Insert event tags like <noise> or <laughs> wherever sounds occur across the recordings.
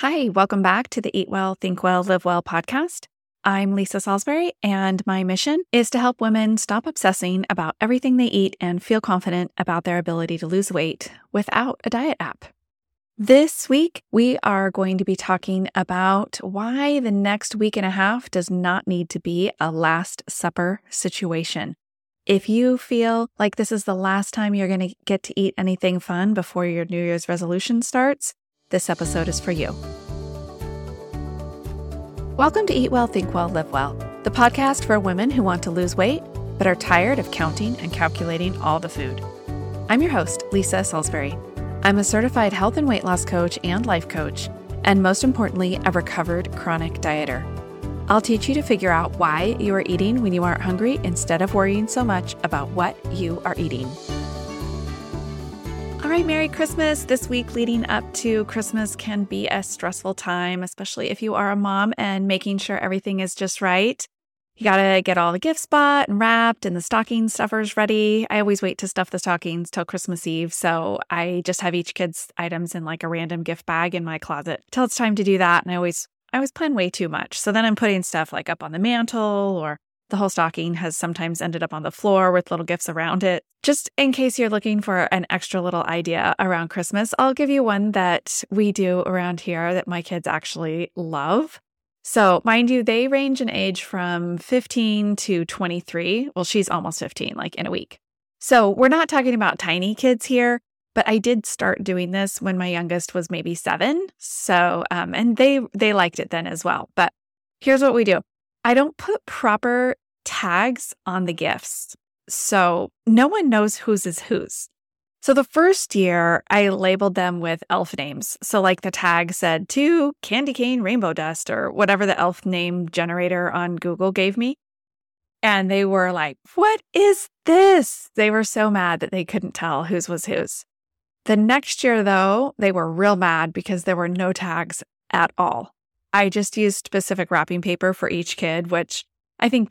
Hi, welcome back to the Eat Well, Think Well, Live Well podcast. I'm Lisa Salisbury, and my mission is to help women stop obsessing about everything they eat and feel confident about their ability to lose weight without a diet app. This week, we are going to be talking about why the next week and a half does not need to be a Last Supper situation. If you feel like this is the last time you're going to get to eat anything fun before your New Year's resolution starts, this episode is for you. Welcome to Eat Well, Think Well, Live Well, the podcast for women who want to lose weight but are tired of counting and calculating all the food. I'm your host, Lisa Salisbury. I'm a certified health and weight loss coach and life coach, and most importantly, a recovered chronic dieter. I'll teach you to figure out why you are eating when you aren't hungry instead of worrying so much about what you are eating. All right, Merry Christmas. This week leading up to Christmas can be a stressful time, especially if you are a mom and making sure everything is just right. You got to get all the gifts bought and wrapped and the stocking stuffers ready. I always wait to stuff the stockings till Christmas Eve. So I just have each kid's items in like a random gift bag in my closet till it's time to do that. And I always, I always plan way too much. So then I'm putting stuff like up on the mantle or the whole stocking has sometimes ended up on the floor with little gifts around it. Just in case you're looking for an extra little idea around Christmas, I'll give you one that we do around here that my kids actually love. So, mind you, they range in age from 15 to 23. Well, she's almost 15, like in a week. So, we're not talking about tiny kids here, but I did start doing this when my youngest was maybe seven. So, um, and they they liked it then as well. But here's what we do: I don't put proper tags on the gifts. So no one knows whose is whose. So the first year, I labeled them with elf names. So, like the tag said to candy cane rainbow dust or whatever the elf name generator on Google gave me. And they were like, What is this? They were so mad that they couldn't tell whose was whose. The next year, though, they were real mad because there were no tags at all. I just used specific wrapping paper for each kid, which I think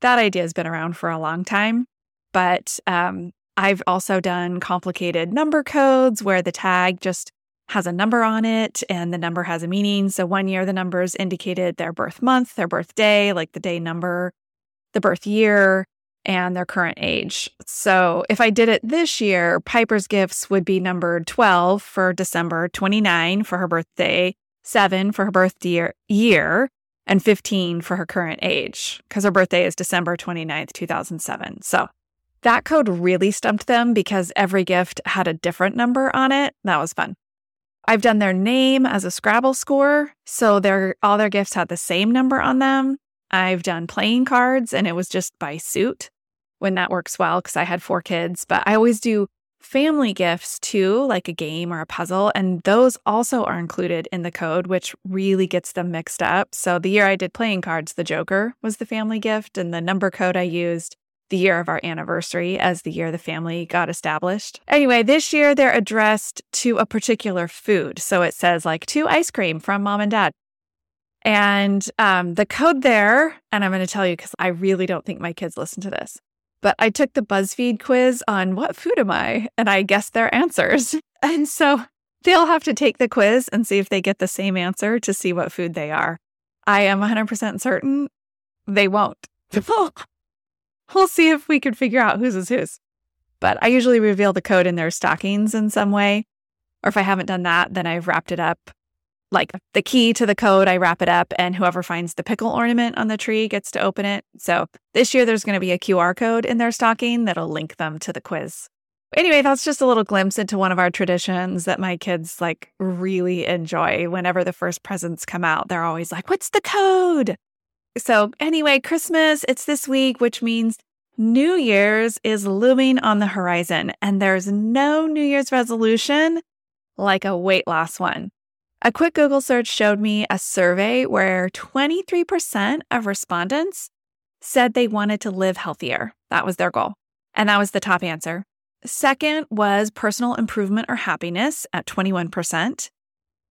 that idea has been around for a long time. But um, I've also done complicated number codes where the tag just has a number on it and the number has a meaning. So one year the numbers indicated their birth month, their birthday, like the day number, the birth year, and their current age. So if I did it this year, Piper's gifts would be numbered 12 for December, 29 for her birthday, 7 for her birth year, year and 15 for her current age because her birthday is December 29th, 2007. So that code really stumped them because every gift had a different number on it. That was fun. I've done their name as a Scrabble score, so their all their gifts had the same number on them. I've done playing cards and it was just by suit when that works well because I had four kids, but I always do family gifts too, like a game or a puzzle. And those also are included in the code, which really gets them mixed up. So the year I did playing cards, the Joker was the family gift, and the number code I used the year of our anniversary as the year the family got established. Anyway, this year they're addressed to a particular food. So it says like two ice cream from mom and dad. And um, the code there, and I'm going to tell you because I really don't think my kids listen to this but I took the BuzzFeed quiz on what food am I? And I guessed their answers. <laughs> And so they'll have to take the quiz and see if they get the same answer to see what food they are. I am 100% certain they won't. <laughs> we'll see if we can figure out whose is whose. But I usually reveal the code in their stockings in some way. Or if I haven't done that, then I've wrapped it up like the key to the code, I wrap it up, and whoever finds the pickle ornament on the tree gets to open it. So this year, there's going to be a QR code in their stocking that'll link them to the quiz. Anyway, that's just a little glimpse into one of our traditions that my kids like really enjoy. Whenever the first presents come out, they're always like, What's the code? So, anyway, Christmas, it's this week, which means New Year's is looming on the horizon, and there's no New Year's resolution like a weight loss one. A quick Google search showed me a survey where 23% of respondents said they wanted to live healthier. That was their goal. And that was the top answer. Second was personal improvement or happiness at 21%.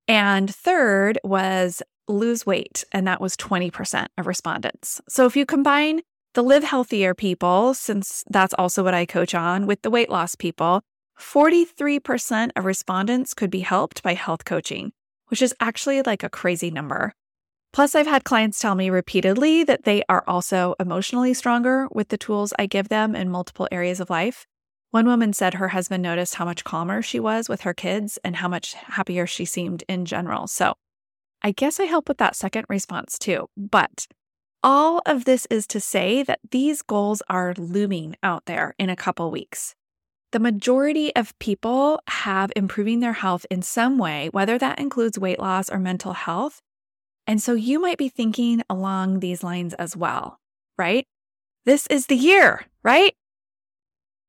And third was lose weight, and that was 20% of respondents. So if you combine the live healthier people, since that's also what I coach on, with the weight loss people, 43% of respondents could be helped by health coaching which is actually like a crazy number. Plus, I've had clients tell me repeatedly that they are also emotionally stronger with the tools I give them in multiple areas of life. One woman said her husband noticed how much calmer she was with her kids and how much happier she seemed in general. So, I guess I help with that second response too. But all of this is to say that these goals are looming out there in a couple weeks. The majority of people have improving their health in some way, whether that includes weight loss or mental health. And so you might be thinking along these lines as well, right? This is the year, right?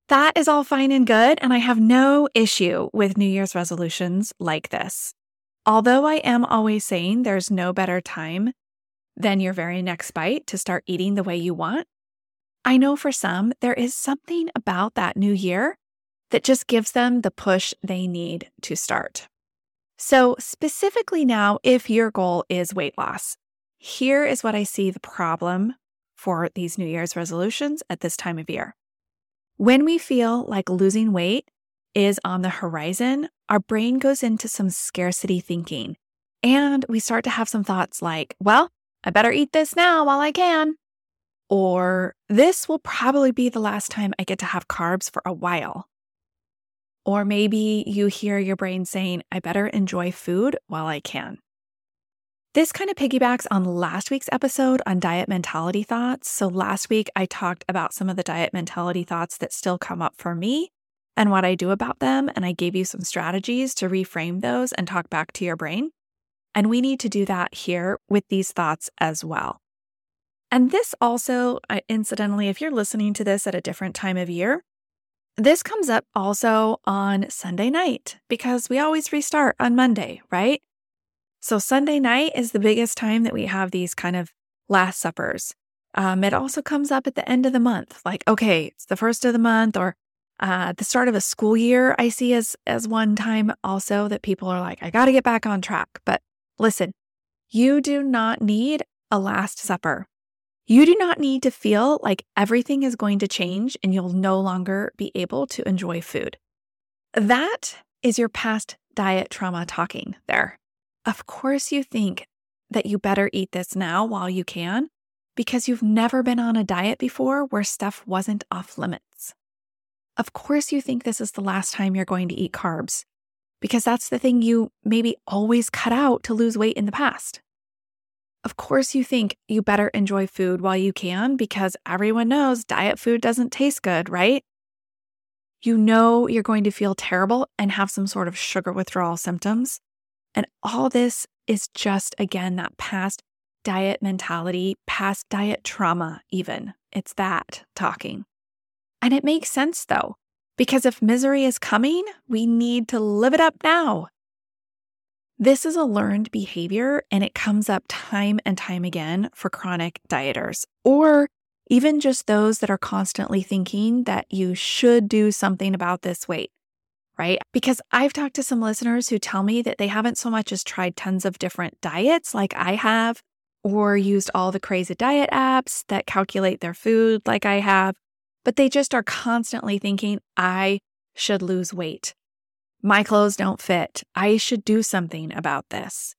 That is all fine and good. And I have no issue with New Year's resolutions like this. Although I am always saying there's no better time than your very next bite to start eating the way you want, I know for some, there is something about that new year that just gives them the push they need to start. So, specifically now, if your goal is weight loss, here is what I see the problem for these New Year's resolutions at this time of year. When we feel like losing weight is on the horizon, our brain goes into some scarcity thinking. And we start to have some thoughts like, well, I better eat this now while I can. Or this will probably be the last time I get to have carbs for a while. Or maybe you hear your brain saying, I better enjoy food while I can. This kind of piggybacks on last week's episode on diet mentality thoughts. So, last week I talked about some of the diet mentality thoughts that still come up for me and what I do about them. And I gave you some strategies to reframe those and talk back to your brain. And we need to do that here with these thoughts as well. And this also, incidentally, if you're listening to this at a different time of year, this comes up also on Sunday night because we always restart on Monday, right? So, Sunday night is the biggest time that we have these kind of Last Suppers. Um, it also comes up at the end of the month, like, okay, it's the first of the month or uh, the start of a school year. I see as as one time also that people are like, I got to get back on track. But listen, you do not need a Last Supper. You do not need to feel like everything is going to change and you'll no longer be able to enjoy food. That is your past diet trauma talking there. Of course, you think that you better eat this now while you can because you've never been on a diet before where stuff wasn't off limits. Of course, you think this is the last time you're going to eat carbs because that's the thing you maybe always cut out to lose weight in the past. Of course, you think you better enjoy food while you can because everyone knows diet food doesn't taste good, right? You know you're going to feel terrible and have some sort of sugar withdrawal symptoms. And all this is just, again, that past diet mentality, past diet trauma, even. It's that talking. And it makes sense though, because if misery is coming, we need to live it up now. This is a learned behavior and it comes up time and time again for chronic dieters, or even just those that are constantly thinking that you should do something about this weight, right? Because I've talked to some listeners who tell me that they haven't so much as tried tons of different diets like I have, or used all the crazy diet apps that calculate their food like I have, but they just are constantly thinking, I should lose weight. My clothes don't fit. I should do something about this.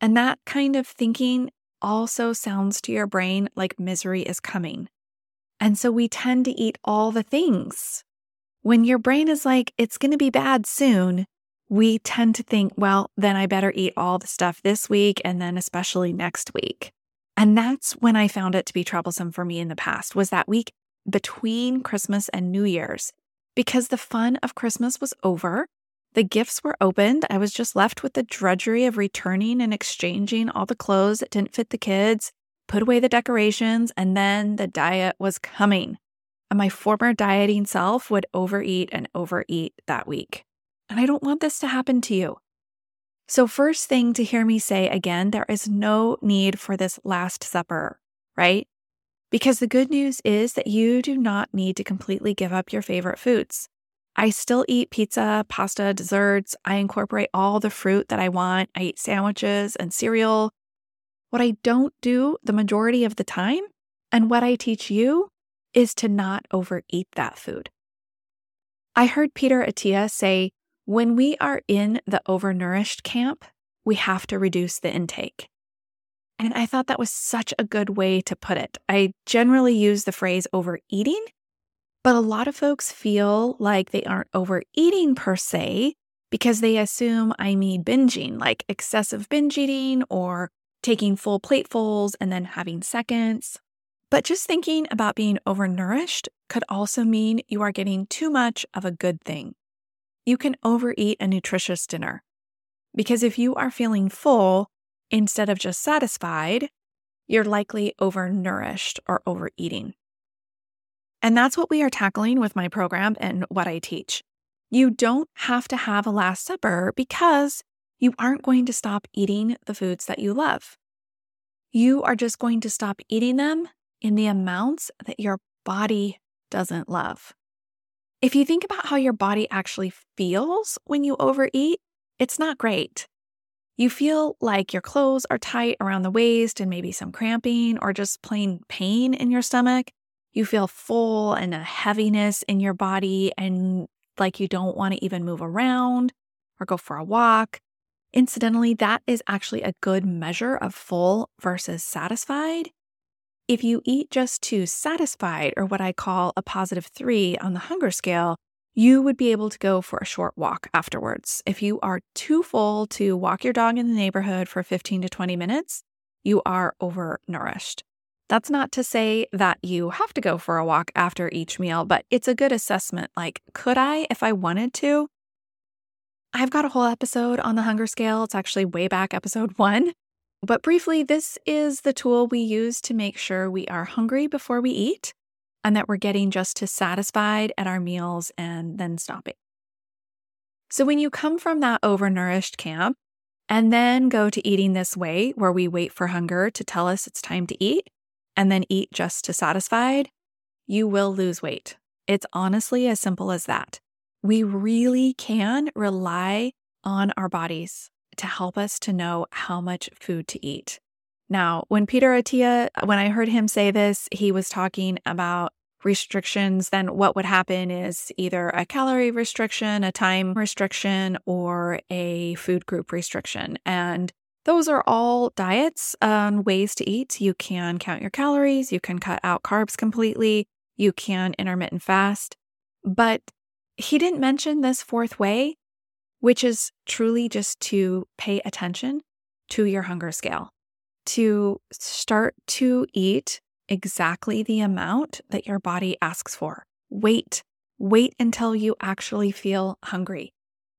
And that kind of thinking also sounds to your brain like misery is coming. And so we tend to eat all the things. When your brain is like, it's going to be bad soon, we tend to think, well, then I better eat all the stuff this week and then especially next week. And that's when I found it to be troublesome for me in the past was that week between Christmas and New Year's because the fun of Christmas was over. The gifts were opened. I was just left with the drudgery of returning and exchanging all the clothes that didn't fit the kids, put away the decorations, and then the diet was coming. And my former dieting self would overeat and overeat that week. And I don't want this to happen to you. So, first thing to hear me say again, there is no need for this Last Supper, right? Because the good news is that you do not need to completely give up your favorite foods. I still eat pizza, pasta, desserts. I incorporate all the fruit that I want. I eat sandwiches and cereal. What I don't do the majority of the time, and what I teach you, is to not overeat that food. I heard Peter Attia say, when we are in the overnourished camp, we have to reduce the intake. And I thought that was such a good way to put it. I generally use the phrase overeating, but a lot of folks feel like they aren't overeating per se because they assume I mean binging, like excessive binge eating or taking full platefuls and then having seconds. But just thinking about being overnourished could also mean you are getting too much of a good thing. You can overeat a nutritious dinner. Because if you are feeling full instead of just satisfied, you're likely overnourished or overeating. And that's what we are tackling with my program and what I teach. You don't have to have a Last Supper because you aren't going to stop eating the foods that you love. You are just going to stop eating them in the amounts that your body doesn't love. If you think about how your body actually feels when you overeat, it's not great. You feel like your clothes are tight around the waist and maybe some cramping or just plain pain in your stomach. You feel full and a heaviness in your body and like you don't want to even move around or go for a walk. Incidentally, that is actually a good measure of full versus satisfied. If you eat just to satisfied, or what I call a positive three on the hunger scale, you would be able to go for a short walk afterwards. If you are too full to walk your dog in the neighborhood for 15 to 20 minutes, you are overnourished. That's not to say that you have to go for a walk after each meal, but it's a good assessment. Like, could I if I wanted to? I've got a whole episode on the hunger scale. It's actually way back, episode one. But briefly, this is the tool we use to make sure we are hungry before we eat and that we're getting just to satisfied at our meals and then stopping. So, when you come from that overnourished camp and then go to eating this way, where we wait for hunger to tell us it's time to eat and then eat just to satisfied, you will lose weight. It's honestly as simple as that. We really can rely on our bodies to help us to know how much food to eat. Now, when Peter Attia, when I heard him say this, he was talking about restrictions. Then what would happen is either a calorie restriction, a time restriction, or a food group restriction. And those are all diets and ways to eat. You can count your calories, you can cut out carbs completely, you can intermittent fast. But he didn't mention this fourth way, which is truly just to pay attention to your hunger scale to start to eat exactly the amount that your body asks for. Wait, wait until you actually feel hungry.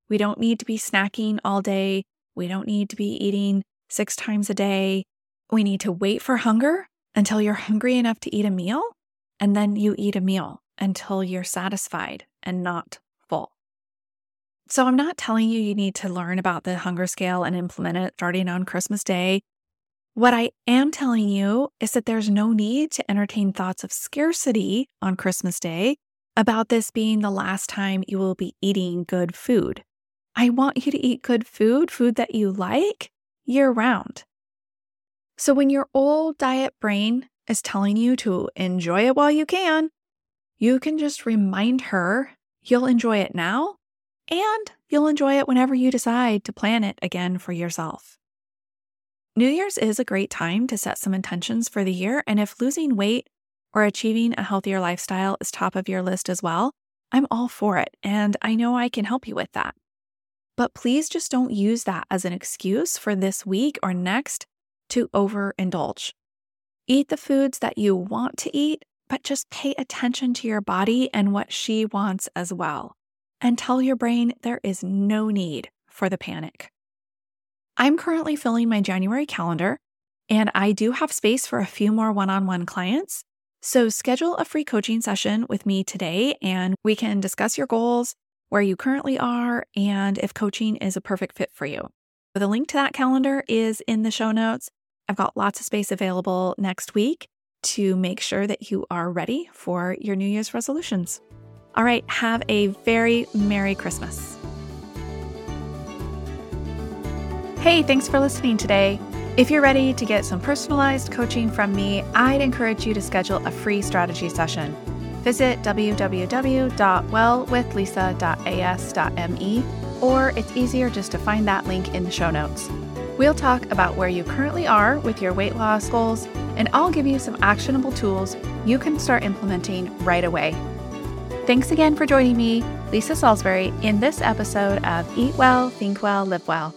We don't need to be snacking all day. We don't need to be eating six times a day. We need to wait for hunger until you're hungry enough to eat a meal. And then you eat a meal until you're satisfied and not full. So, I'm not telling you you need to learn about the hunger scale and implement it starting on Christmas Day what I am telling you is that there's no need to entertain thoughts of scarcity on Christmas Day about this being the last time you will be eating good food. I want you to eat good food, food that you like, year round. So when your old diet brain is telling you to enjoy it while you can, you can just remind her you'll enjoy it now and you'll enjoy it whenever you decide to plan it again for yourself. New Year's is a great time to set some intentions for the year, and if losing weight or achieving a healthier lifestyle is top of your list as well, I'm all for it, and I know I can help you with that. But please just don't use that as an excuse for this week or next to overindulge. Eat the foods that you want to eat, but just pay attention to your body and what she wants as well. And tell your brain there is no need for the panic. I'm currently filling my January calendar, and I do have space for a few more one on one clients. So schedule a free coaching session with me today, and we can discuss your goals, where you currently are, and if coaching is a perfect fit for you. The link to that calendar is in the show notes. I've got lots of space available next week to make sure that you are ready for your New Year's resolutions. All right, have a very Merry Christmas. Hey, thanks for listening today. If you're ready to get some personalized coaching from me, I'd encourage you to schedule a free strategy session. Visit www.wellwithlisa.as.me, or it's easier just to find that link in the show notes. We'll talk about where you currently are with your weight loss goals, and I'll give you some actionable tools you can start implementing right away. Thanks again for joining me, Lisa Salisbury, in this episode of Eat Well, Think Well, Live Well.